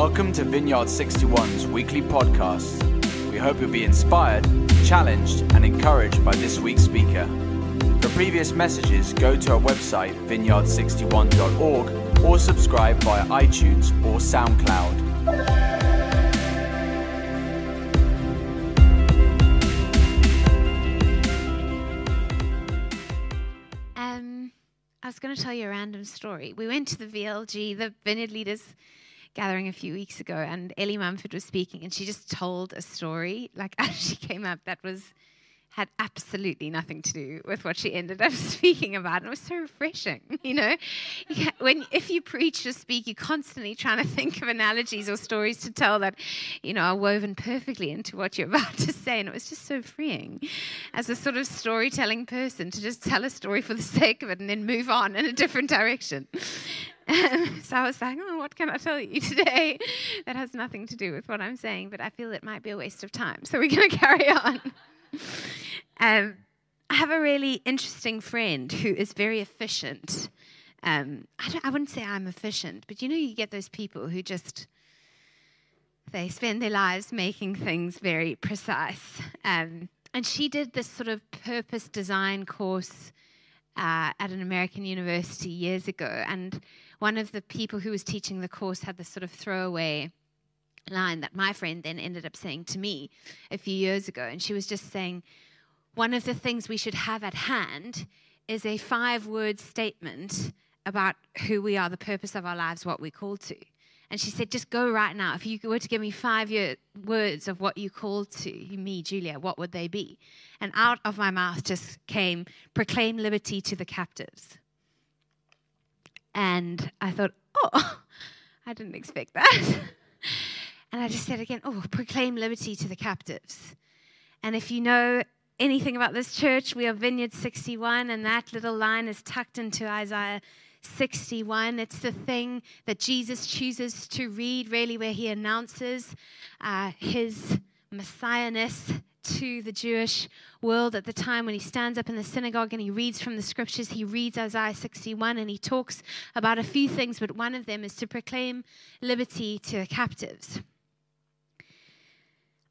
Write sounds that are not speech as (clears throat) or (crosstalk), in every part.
Welcome to Vineyard 61's weekly podcast. We hope you'll be inspired, challenged, and encouraged by this week's speaker. For previous messages, go to our website, vineyard61.org, or subscribe via iTunes or SoundCloud. Um, I was going to tell you a random story. We went to the VLG, the Vineyard Leaders gathering a few weeks ago, and Ellie Mumford was speaking, and she just told a story, like (laughs) as she came up, that was had absolutely nothing to do with what she ended up (laughs) speaking about. And it was so refreshing, (laughs) you know. When if you preach or speak, you're constantly trying to think of analogies or stories to tell that, you know, are woven perfectly into what you're about to say. And it was just so freeing, as a sort of storytelling person, to just tell a story for the sake of it and then move on in a different direction. (laughs) so I was like, oh, what can I tell you (laughs) today that has nothing to do with what I'm saying, but I feel it might be a waste of time. So we're (laughs) going to carry on. Um, I have a really interesting friend who is very efficient. Um, I, I wouldn't say I'm efficient, but you know, you get those people who just they spend their lives making things very precise. Um, and she did this sort of purpose design course uh, at an American university years ago. And one of the people who was teaching the course had this sort of throwaway line that my friend then ended up saying to me a few years ago. And she was just saying, one of the things we should have at hand is a five word statement about who we are, the purpose of our lives, what we're called to. And she said, just go right now. If you were to give me five year, words of what you called to, me, Julia, what would they be? And out of my mouth just came, proclaim liberty to the captives. And I thought, oh, (laughs) I didn't expect that. (laughs) and I just said again, oh, proclaim liberty to the captives. And if you know anything about this church, we are Vineyard 61, and that little line is tucked into Isaiah 61. It's the thing that Jesus chooses to read, really, where he announces uh, his messiahness to the Jewish world at the time when he stands up in the synagogue and he reads from the scriptures. He reads Isaiah 61 and he talks about a few things, but one of them is to proclaim liberty to the captives.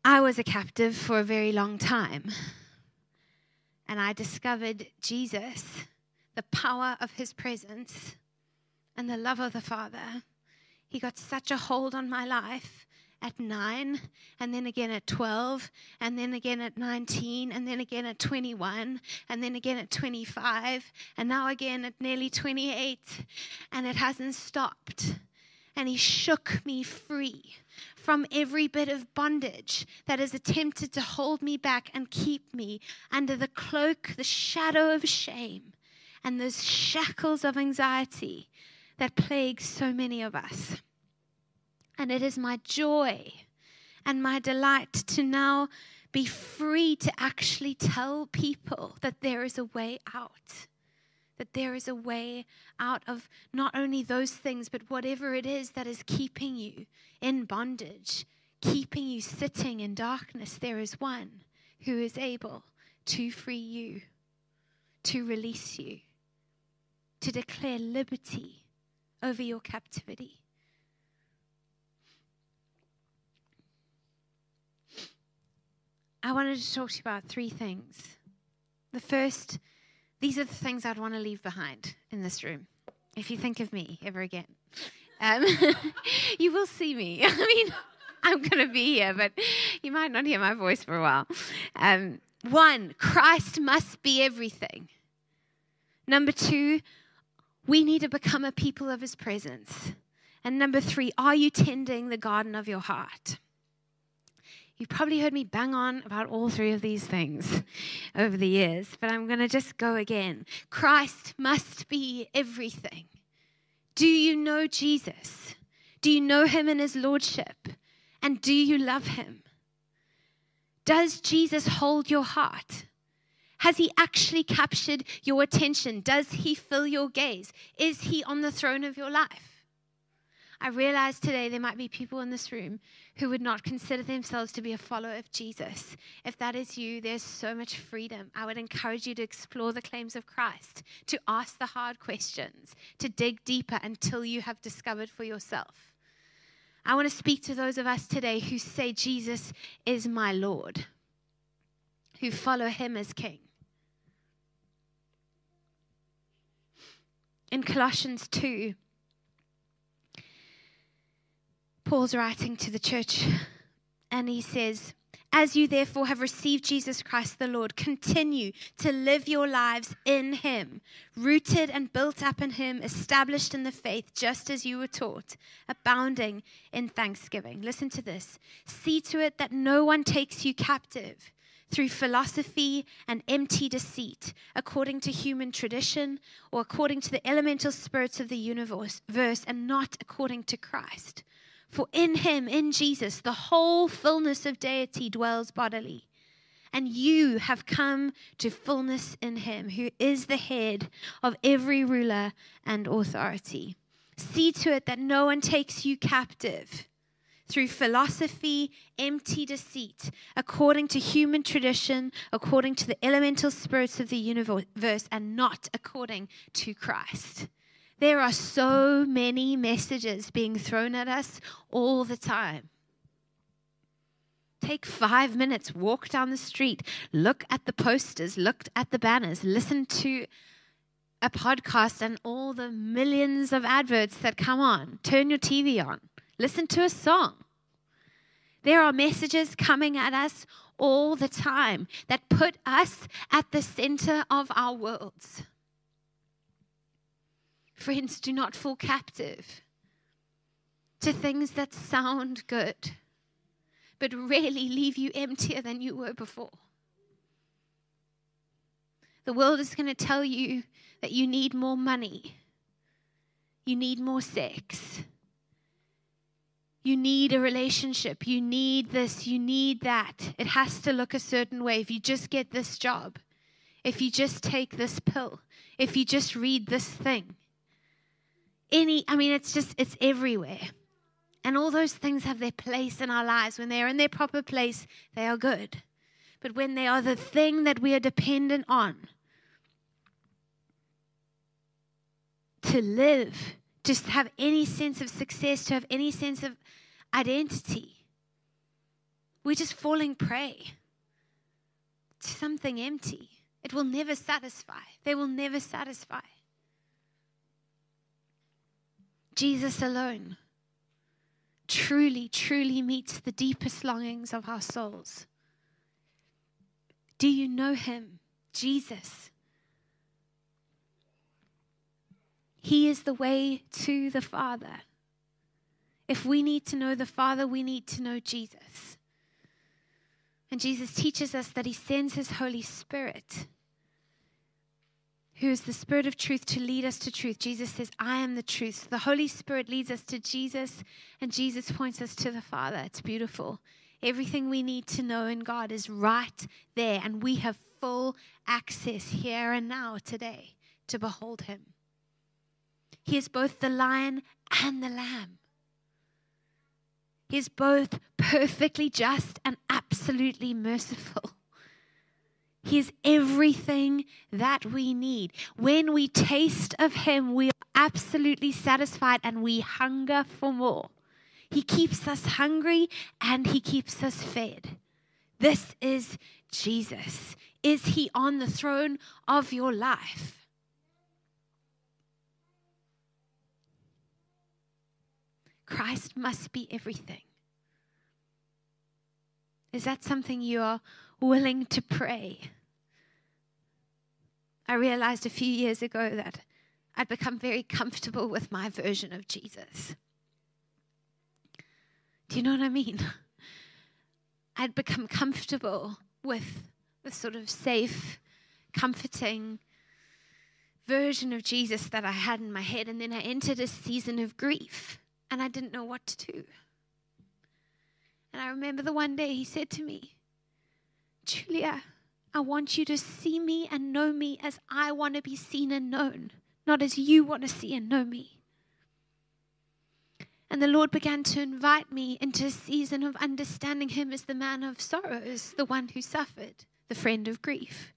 I was a captive for a very long time and I discovered Jesus, the power of his presence, and the love of the Father. He got such a hold on my life at nine, and then again at 12, and then again at 19, and then again at 21, and then again at 25, and now again at nearly 28, and it hasn't stopped. And he shook me free from every bit of bondage that has attempted to hold me back and keep me under the cloak, the shadow of shame, and those shackles of anxiety that plague so many of us. And it is my joy and my delight to now be free to actually tell people that there is a way out that there is a way out of not only those things, but whatever it is that is keeping you in bondage, keeping you sitting in darkness. There is one who is able to free you, to release you, to declare liberty over your captivity. I wanted to talk to you about three things. The first these are the things I'd want to leave behind in this room. If you think of me ever again, um, (laughs) you will see me. (laughs) I mean, I'm going to be here, but you might not hear my voice for a while. Um, one, Christ must be everything. Number two, we need to become a people of his presence. And number three, are you tending the garden of your heart? You've probably heard me bang on about all three of these things (laughs) over the years, but I'm going to just go again. Christ must be everything. Do you know Jesus? Do you know him in his lordship? And do you love him? Does Jesus hold your heart? Has he actually captured your attention? Does he fill your gaze? Is he on the throne of your life? I realize today there might be people in this room who would not consider themselves to be a follower of Jesus. If that is you, there's so much freedom. I would encourage you to explore the claims of Christ, to ask the hard questions, to dig deeper until you have discovered for yourself. I want to speak to those of us today who say, Jesus is my Lord, who follow him as King. In Colossians 2, Paul's writing to the church and he says, As you therefore have received Jesus Christ the Lord, continue to live your lives in him, rooted and built up in him, established in the faith, just as you were taught, abounding in thanksgiving. Listen to this. See to it that no one takes you captive through philosophy and empty deceit, according to human tradition or according to the elemental spirits of the universe, and not according to Christ. For in him, in Jesus, the whole fullness of deity dwells bodily. And you have come to fullness in him, who is the head of every ruler and authority. See to it that no one takes you captive through philosophy, empty deceit, according to human tradition, according to the elemental spirits of the universe, and not according to Christ. There are so many messages being thrown at us all the time. Take five minutes, walk down the street, look at the posters, look at the banners, listen to a podcast and all the millions of adverts that come on. Turn your TV on, listen to a song. There are messages coming at us all the time that put us at the center of our worlds. Friends, do not fall captive to things that sound good, but really leave you emptier than you were before. The world is going to tell you that you need more money, you need more sex, you need a relationship, you need this, you need that. It has to look a certain way. If you just get this job, if you just take this pill, if you just read this thing, any, I mean, it's just, it's everywhere. And all those things have their place in our lives. When they are in their proper place, they are good. But when they are the thing that we are dependent on to live, just have any sense of success, to have any sense of identity, we're just falling prey to something empty. It will never satisfy. They will never satisfy. Jesus alone truly, truly meets the deepest longings of our souls. Do you know him, Jesus? He is the way to the Father. If we need to know the Father, we need to know Jesus. And Jesus teaches us that He sends His Holy Spirit who is the Spirit of truth to lead us to truth. Jesus says, I am the truth. The Holy Spirit leads us to Jesus, and Jesus points us to the Father. It's beautiful. Everything we need to know in God is right there, and we have full access here and now today to behold Him. He is both the lion and the lamb. He is both perfectly just and absolutely merciful. He is everything that we need. When we taste of Him, we are absolutely satisfied and we hunger for more. He keeps us hungry and He keeps us fed. This is Jesus. Is He on the throne of your life? Christ must be everything. Is that something you are willing to pray. I realized a few years ago that I'd become very comfortable with my version of Jesus. Do you know what I mean? (laughs) I'd become comfortable with the sort of safe, comforting version of Jesus that I had in my head. And then I entered a season of grief and I didn't know what to do. And I remember the one day he said to me, Julia, I want you to see me and know me as I want to be seen and known, not as you want to see and know me. And the Lord began to invite me into a season of understanding Him as the man of sorrows, the one who suffered, the friend of grief.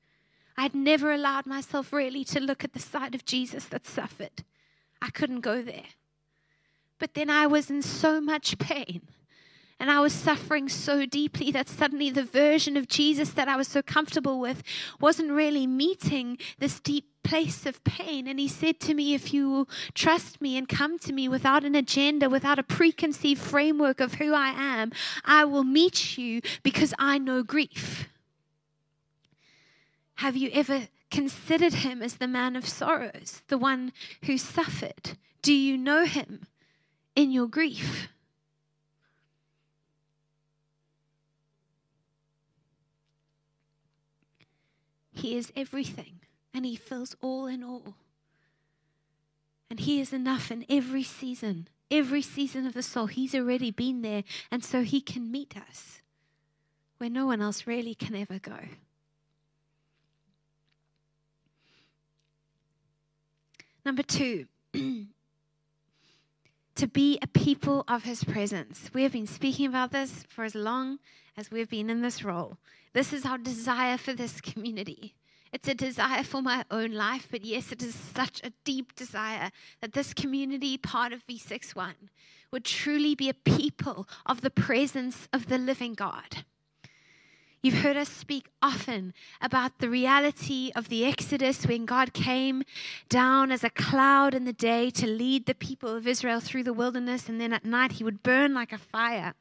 I had never allowed myself really to look at the side of Jesus that suffered. I couldn't go there. But then I was in so much pain. And I was suffering so deeply that suddenly the version of Jesus that I was so comfortable with wasn't really meeting this deep place of pain. And he said to me, If you will trust me and come to me without an agenda, without a preconceived framework of who I am, I will meet you because I know grief. Have you ever considered him as the man of sorrows, the one who suffered? Do you know him in your grief? He is everything and He fills all in all. And He is enough in every season, every season of the soul. He's already been there, and so He can meet us where no one else really can ever go. Number two, to be a people of his presence. We have been speaking about this for as long as we've been in this role. This is our desire for this community. It's a desire for my own life, but yes, it is such a deep desire that this community, part of V61, would truly be a people of the presence of the living God. You've heard us speak often about the reality of the Exodus when God came down as a cloud in the day to lead the people of Israel through the wilderness, and then at night he would burn like a fire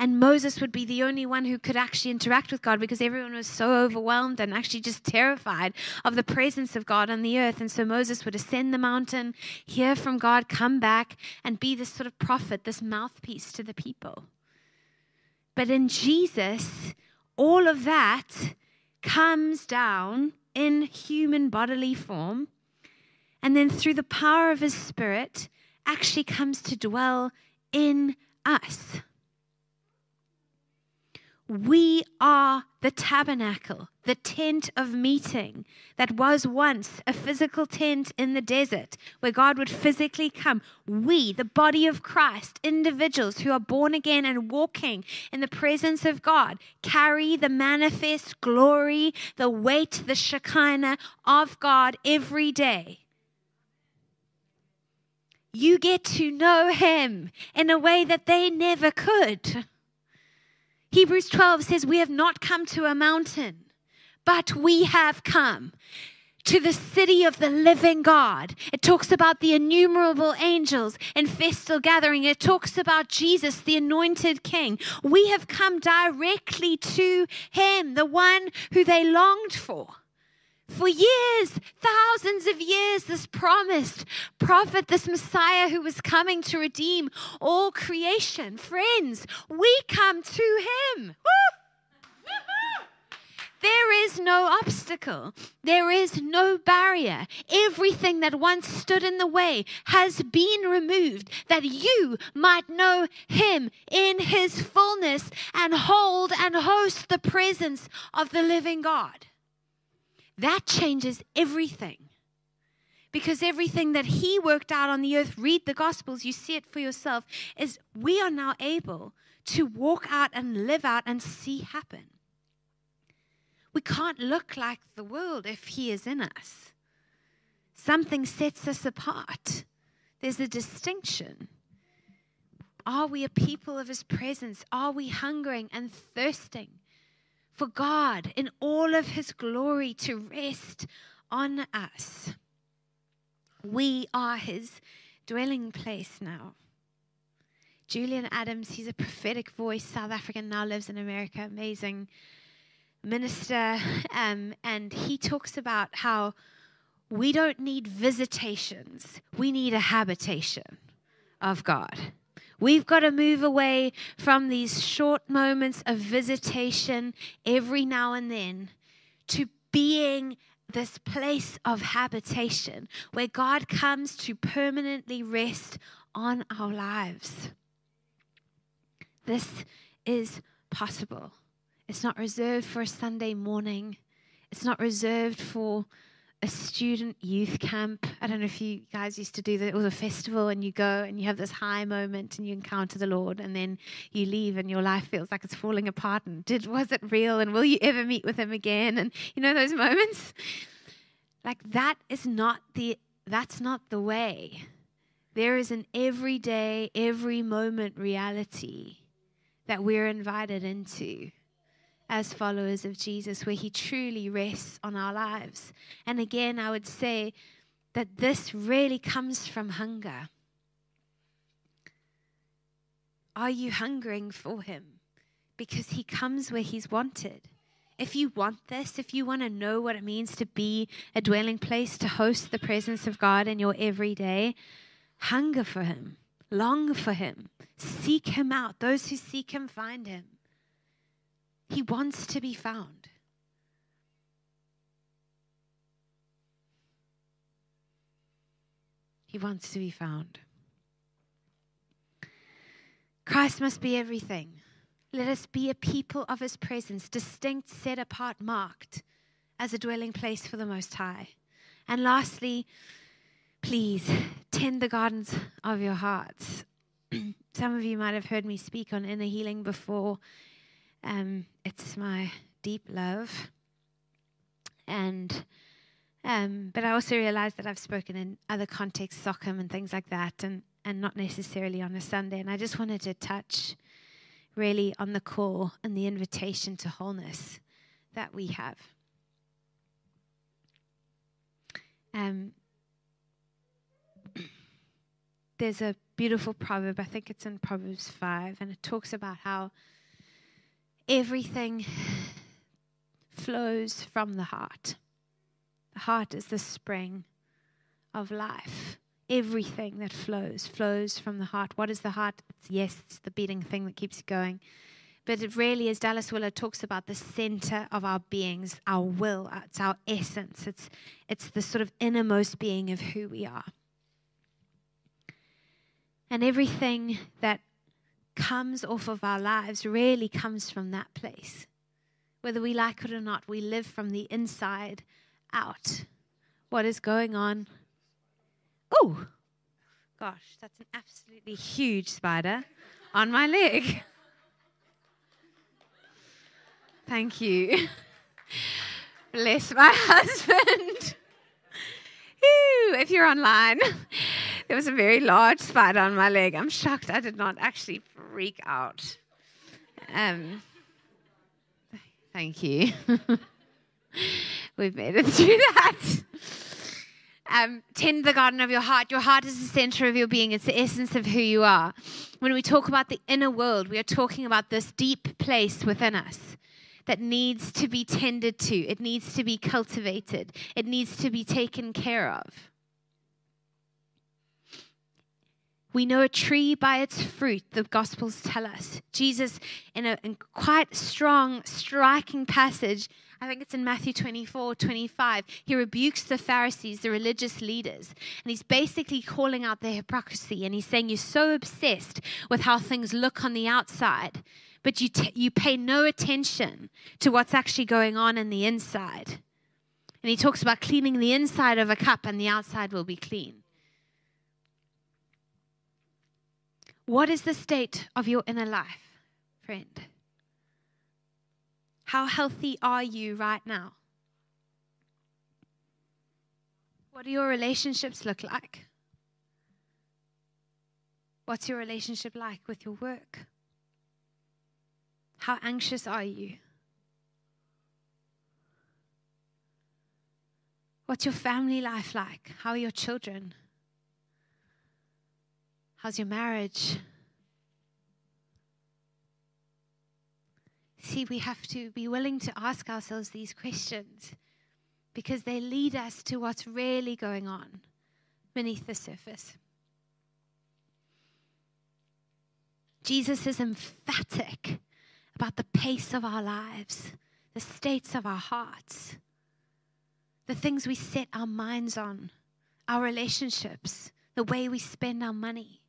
and Moses would be the only one who could actually interact with God because everyone was so overwhelmed and actually just terrified of the presence of God on the earth. And so Moses would ascend the mountain, hear from God, come back, and be this sort of prophet, this mouthpiece to the people. But in Jesus, all of that comes down in human bodily form. And then through the power of his spirit, actually comes to dwell in us. We are the tabernacle, the tent of meeting that was once a physical tent in the desert where God would physically come. We, the body of Christ, individuals who are born again and walking in the presence of God, carry the manifest glory, the weight, the Shekinah of God every day. You get to know Him in a way that they never could. Hebrews 12 says, We have not come to a mountain, but we have come to the city of the living God. It talks about the innumerable angels in festal gathering. It talks about Jesus, the anointed king. We have come directly to him, the one who they longed for. For years, thousands of years, this promised prophet, this Messiah who was coming to redeem all creation. Friends, we come to him. There is no obstacle. There is no barrier. Everything that once stood in the way has been removed that you might know Him in His fullness and hold and host the presence of the living God. That changes everything. Because everything that he worked out on the earth, read the Gospels, you see it for yourself, is we are now able to walk out and live out and see happen. We can't look like the world if he is in us. Something sets us apart. There's a distinction. Are we a people of his presence? Are we hungering and thirsting for God in all of his glory to rest on us. We are his dwelling place now. Julian Adams, he's a prophetic voice, South African, now lives in America, amazing minister. Um, and he talks about how we don't need visitations, we need a habitation of God. We've got to move away from these short moments of visitation every now and then to being this place of habitation where God comes to permanently rest on our lives. This is possible. It's not reserved for a Sunday morning. It's not reserved for a student youth camp. I don't know if you guys used to do that. It was a festival, and you go and you have this high moment, and you encounter the Lord, and then you leave, and your life feels like it's falling apart. And did was it real? And will you ever meet with Him again? And you know those (laughs) moments. Like that is not the that's not the way There is an everyday, every moment reality that we're invited into as followers of Jesus, where He truly rests on our lives. And again, I would say that this really comes from hunger. Are you hungering for Him? Because He comes where He's wanted. If you want this, if you want to know what it means to be a dwelling place, to host the presence of God in your everyday, hunger for Him, long for Him, seek Him out. Those who seek Him find Him. He wants to be found. He wants to be found. Christ must be everything. Let us be a people of his presence, distinct, set apart, marked as a dwelling place for the Most High. And lastly, please tend the gardens of your hearts. (clears throat) Some of you might have heard me speak on inner healing before. Um, it's my deep love. And um, but I also realize that I've spoken in other contexts, Sockham and things like that, and, and not necessarily on a Sunday. And I just wanted to touch really on the call and the invitation to wholeness that we have. Um, (clears throat) there's a beautiful proverb, I think it's in Proverbs 5, and it talks about how everything flows from the heart. The heart is the spring of life. Everything that flows flows from the heart. What is the heart? It's, yes, it's the beating thing that keeps it going. But it really, as Dallas Willard talks about, the center of our beings, our will, it's our essence. It's, it's the sort of innermost being of who we are. And everything that comes off of our lives really comes from that place. Whether we like it or not, we live from the inside out. What is going on? Oh, gosh, that's an absolutely huge spider on my leg. Thank you. (laughs) Bless my (laughs) husband. if you're online, there was a very large spider on my leg. I'm shocked I did not actually freak out. Um, thank you. (laughs) We've made it through (laughs) that. Um, tend the garden of your heart. Your heart is the center of your being, it's the essence of who you are. When we talk about the inner world, we are talking about this deep place within us that needs to be tended to, it needs to be cultivated, it needs to be taken care of. We know a tree by its fruit, the Gospels tell us. Jesus, in a in quite strong, striking passage, I think it's in Matthew 24, 25, he rebukes the Pharisees, the religious leaders, and he's basically calling out their hypocrisy. And he's saying, You're so obsessed with how things look on the outside, but you, t- you pay no attention to what's actually going on in the inside. And he talks about cleaning the inside of a cup, and the outside will be clean. What is the state of your inner life, friend? How healthy are you right now? What do your relationships look like? What's your relationship like with your work? How anxious are you? What's your family life like? How are your children? How's your marriage? See, we have to be willing to ask ourselves these questions because they lead us to what's really going on beneath the surface. Jesus is emphatic about the pace of our lives, the states of our hearts, the things we set our minds on, our relationships, the way we spend our money.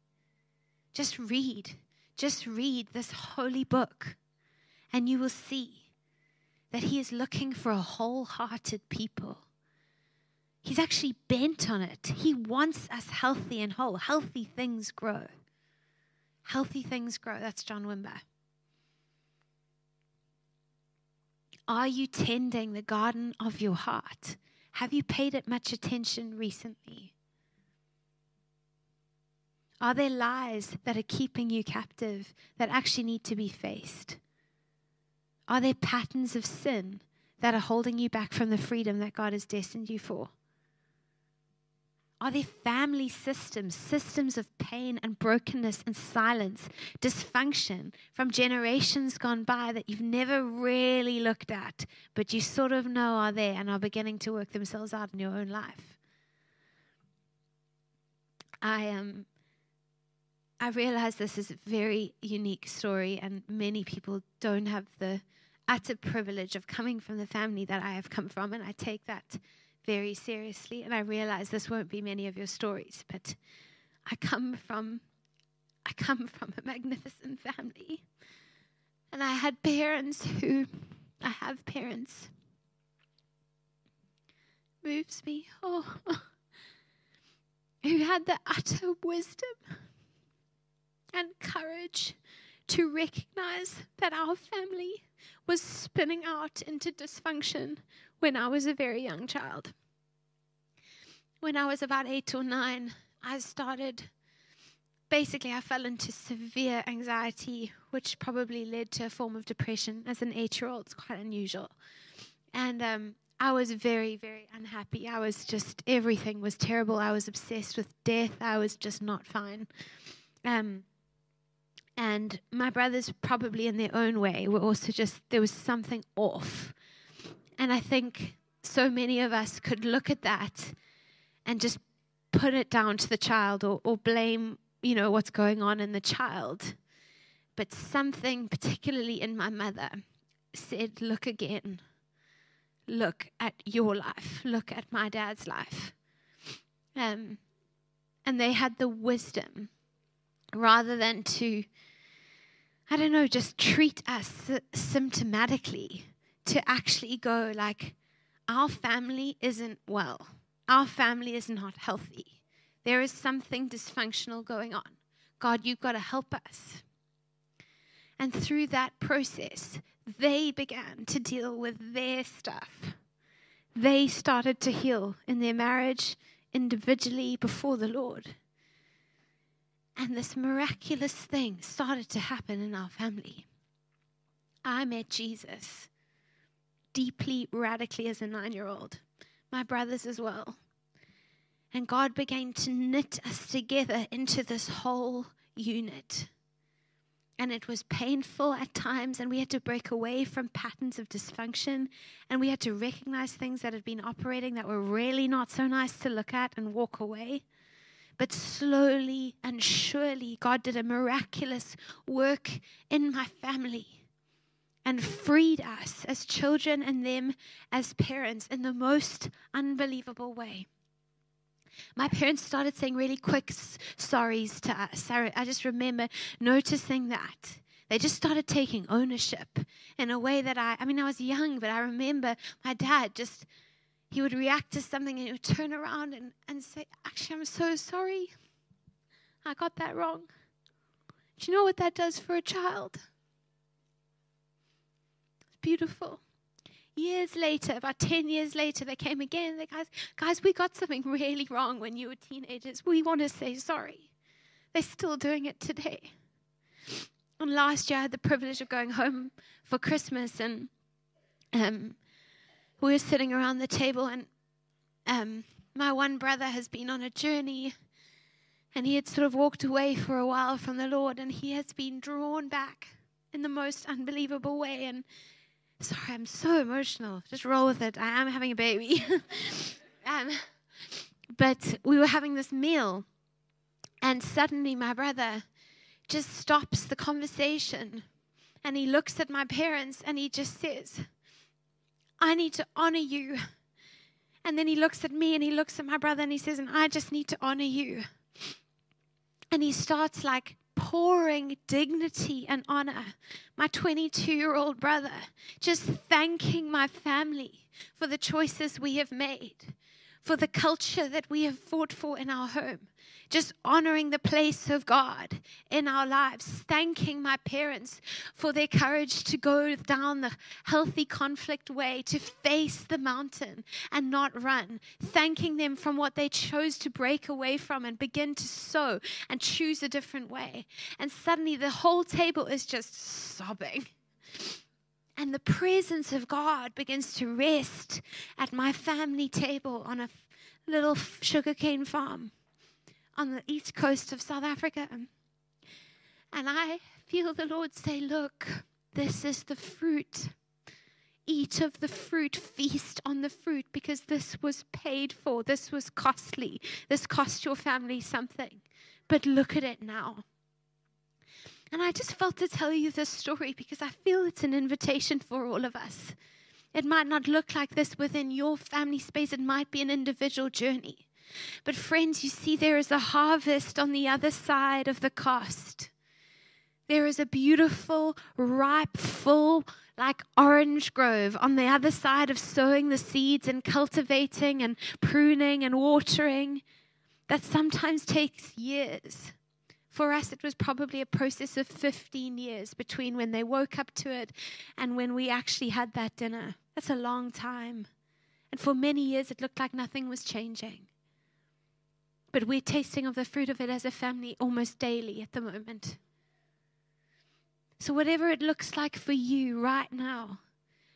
Just read. Just read this holy book, and you will see that He is looking for a wholehearted people. He's actually bent on it. He wants us healthy and whole. Healthy things grow. Healthy things grow. That's John Wimber. Are you tending the garden of your heart? Have you paid it much attention recently? Are there lies that are keeping you captive that actually need to be faced? Are there patterns of sin that are holding you back from the freedom that God has destined you for? Are there family systems, systems of pain and brokenness and silence, dysfunction from generations gone by that you've never really looked at, but you sort of know are there and are beginning to work themselves out in your own life? I am. Um, I realize this is a very unique story, and many people don't have the utter privilege of coming from the family that I have come from, and I take that very seriously. And I realize this won't be many of your stories, but I come from I come from a magnificent family. And I had parents who I have parents moves me. Oh, (laughs) who had the utter wisdom and courage to recognize that our family was spinning out into dysfunction when I was a very young child. When I was about eight or nine, I started basically, I fell into severe anxiety, which probably led to a form of depression. As an eight year old, it's quite unusual. And um, I was very, very unhappy. I was just, everything was terrible. I was obsessed with death. I was just not fine. Um, and my brothers, probably in their own way, were also just, there was something off. And I think so many of us could look at that and just put it down to the child or, or blame, you know, what's going on in the child. But something, particularly in my mother, said, Look again. Look at your life. Look at my dad's life. Um, and they had the wisdom rather than to, I don't know, just treat us symptomatically to actually go like, our family isn't well. Our family is not healthy. There is something dysfunctional going on. God, you've got to help us. And through that process, they began to deal with their stuff. They started to heal in their marriage individually before the Lord. And this miraculous thing started to happen in our family. I met Jesus deeply, radically as a nine year old, my brothers as well. And God began to knit us together into this whole unit. And it was painful at times, and we had to break away from patterns of dysfunction, and we had to recognize things that had been operating that were really not so nice to look at and walk away. But slowly and surely, God did a miraculous work in my family and freed us as children and them as parents in the most unbelievable way. My parents started saying really quick sorries to us. I just remember noticing that. They just started taking ownership in a way that I, I mean, I was young, but I remember my dad just, he would react to something and he would turn around and, and say, Actually, I'm so sorry. I got that wrong. Do you know what that does for a child? It's beautiful. Years later, about 10 years later, they came again. They guys, guys, we got something really wrong when you were teenagers. We want to say sorry. They're still doing it today. And last year, I had the privilege of going home for Christmas, and um, we were sitting around the table, and um, my one brother has been on a journey, and he had sort of walked away for a while from the Lord, and he has been drawn back in the most unbelievable way. And Sorry, I'm so emotional. Just roll with it. I am having a baby. (laughs) um, but we were having this meal, and suddenly my brother just stops the conversation and he looks at my parents and he just says, I need to honor you. And then he looks at me and he looks at my brother and he says, and I just need to honor you. And he starts like pouring dignity and honor. My 22 year old brother, just thanking my family for the choices we have made. For the culture that we have fought for in our home. Just honoring the place of God in our lives. Thanking my parents for their courage to go down the healthy conflict way, to face the mountain and not run. Thanking them from what they chose to break away from and begin to sow and choose a different way. And suddenly the whole table is just sobbing and the presence of God begins to rest at my family table on a little sugarcane farm on the east coast of South Africa. And I feel the Lord say, Look, this is the fruit. Eat of the fruit, feast on the fruit, because this was paid for. This was costly. This cost your family something. But look at it now. And I just felt to tell you this story because I feel it's an invitation for all of us. It might not look like this within your family space, it might be an individual journey. But, friends, you see, there is a harvest on the other side of the cost. There is a beautiful, ripe, full, like orange grove on the other side of sowing the seeds and cultivating and pruning and watering that sometimes takes years. For us, it was probably a process of 15 years between when they woke up to it and when we actually had that dinner. That's a long time. And for many years, it looked like nothing was changing. But we're tasting of the fruit of it as a family almost daily at the moment. So, whatever it looks like for you right now,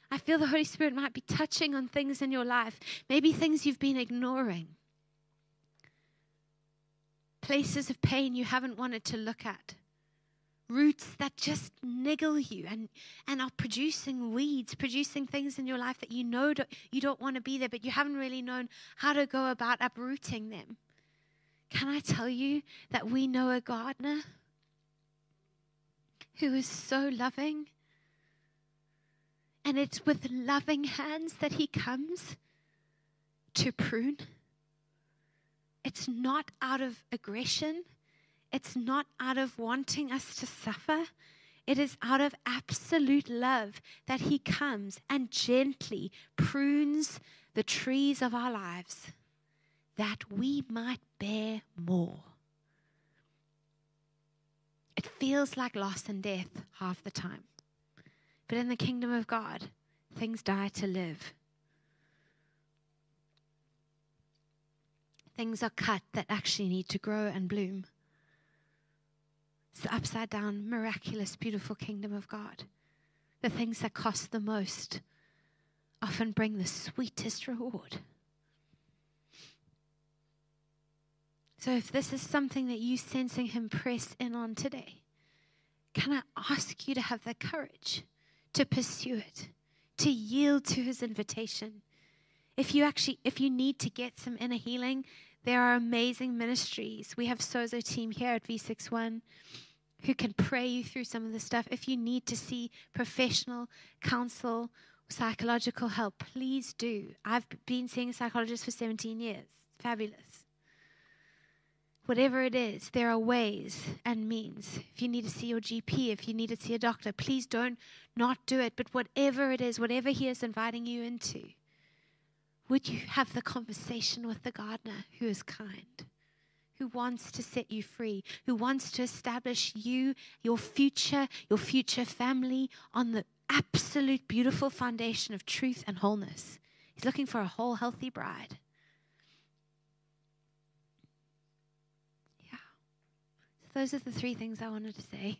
I feel the Holy Spirit might be touching on things in your life, maybe things you've been ignoring places of pain you haven't wanted to look at, roots that just niggle you and, and are producing weeds, producing things in your life that you know don't, you don't want to be there, but you haven't really known how to go about uprooting them. Can I tell you that we know a gardener who is so loving? And it's with loving hands that he comes to prune. It's not out of aggression. It's not out of wanting us to suffer. It is out of absolute love that He comes and gently prunes the trees of our lives that we might bear more. It feels like loss and death half the time. But in the kingdom of God, things die to live. Things are cut that actually need to grow and bloom. It's the upside down, miraculous, beautiful kingdom of God. The things that cost the most often bring the sweetest reward. So, if this is something that you sensing Him press in on today, can I ask you to have the courage to pursue it, to yield to His invitation? If you actually, if you need to get some inner healing, there are amazing ministries. We have Sozo team here at V61 who can pray you through some of the stuff. If you need to see professional counsel, psychological help, please do. I've been seeing a psychologist for 17 years. Fabulous. Whatever it is, there are ways and means. If you need to see your GP, if you need to see a doctor, please don't not do it. But whatever it is, whatever He is inviting you into, would you have the conversation with the gardener who is kind, who wants to set you free, who wants to establish you, your future, your future family on the absolute beautiful foundation of truth and wholeness? He's looking for a whole, healthy bride. Yeah. So those are the three things I wanted to say.